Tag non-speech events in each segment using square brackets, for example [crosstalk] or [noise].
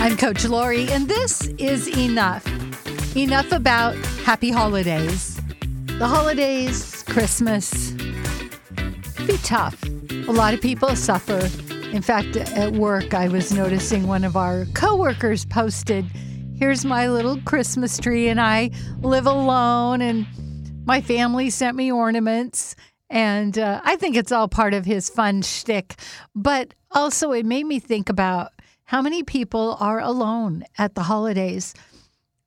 I'm Coach Lori, and this is Enough. Enough about happy holidays. The holidays, Christmas, be tough. A lot of people suffer. In fact, at work, I was noticing one of our coworkers posted, Here's my little Christmas tree, and I live alone, and my family sent me ornaments. And uh, I think it's all part of his fun shtick. But also, it made me think about how many people are alone at the holidays,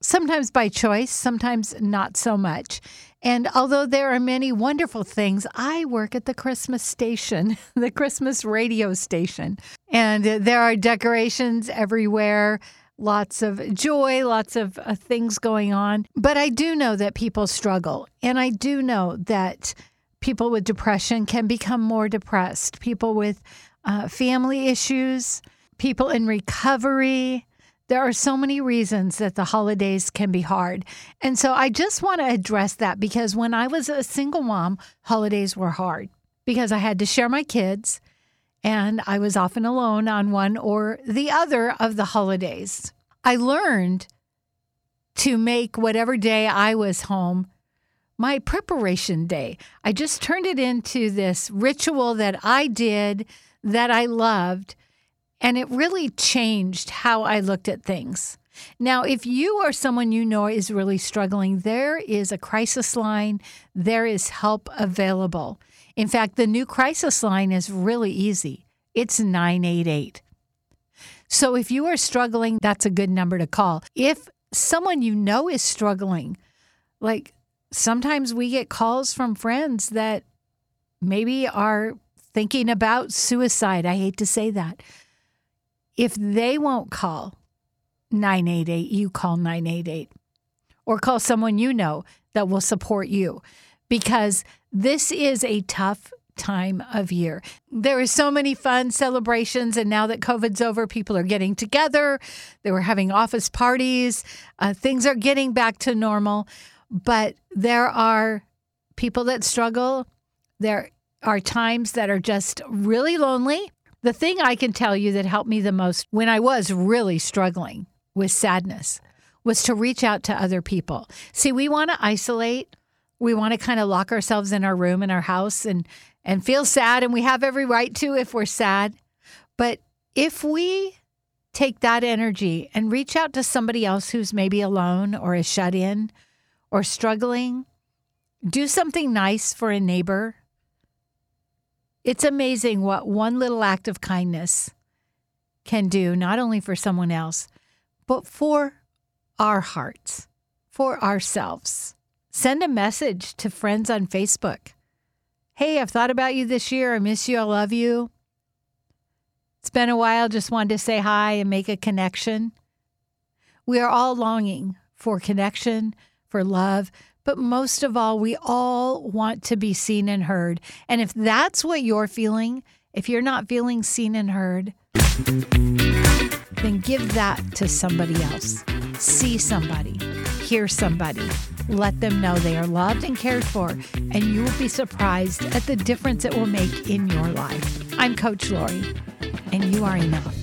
sometimes by choice, sometimes not so much. And although there are many wonderful things, I work at the Christmas station, [laughs] the Christmas radio station. And there are decorations everywhere, lots of joy, lots of uh, things going on. But I do know that people struggle. And I do know that people with depression can become more depressed, people with uh, family issues people in recovery. There are so many reasons that the holidays can be hard. And so I just want to address that because when I was a single mom, holidays were hard because I had to share my kids and I was often alone on one or the other of the holidays. I learned to make whatever day I was home my preparation day. I just turned it into this ritual that I did that I loved and it really changed how I looked at things. Now, if you or someone you know is really struggling, there is a crisis line, there is help available. In fact, the new crisis line is really easy. It's 988. So if you are struggling, that's a good number to call. If someone you know is struggling, like sometimes we get calls from friends that maybe are thinking about suicide. I hate to say that. If they won't call 988, you call 988 or call someone you know that will support you because this is a tough time of year. There are so many fun celebrations, and now that COVID's over, people are getting together. They were having office parties. Uh, things are getting back to normal, but there are people that struggle. There are times that are just really lonely. The thing I can tell you that helped me the most when I was really struggling with sadness was to reach out to other people. See, we want to isolate. We want to kind of lock ourselves in our room in our house and and feel sad and we have every right to if we're sad. But if we take that energy and reach out to somebody else who's maybe alone or is shut in or struggling, do something nice for a neighbor it's amazing what one little act of kindness can do, not only for someone else, but for our hearts, for ourselves. Send a message to friends on Facebook. Hey, I've thought about you this year. I miss you. I love you. It's been a while. Just wanted to say hi and make a connection. We are all longing for connection, for love, but most of all, we all want to be seen and heard. And if that's what you're feeling, if you're not feeling seen and heard, then give that to somebody else. See somebody, hear somebody, let them know they are loved and cared for, and you will be surprised at the difference it will make in your life. I'm Coach Lori, and you are enough.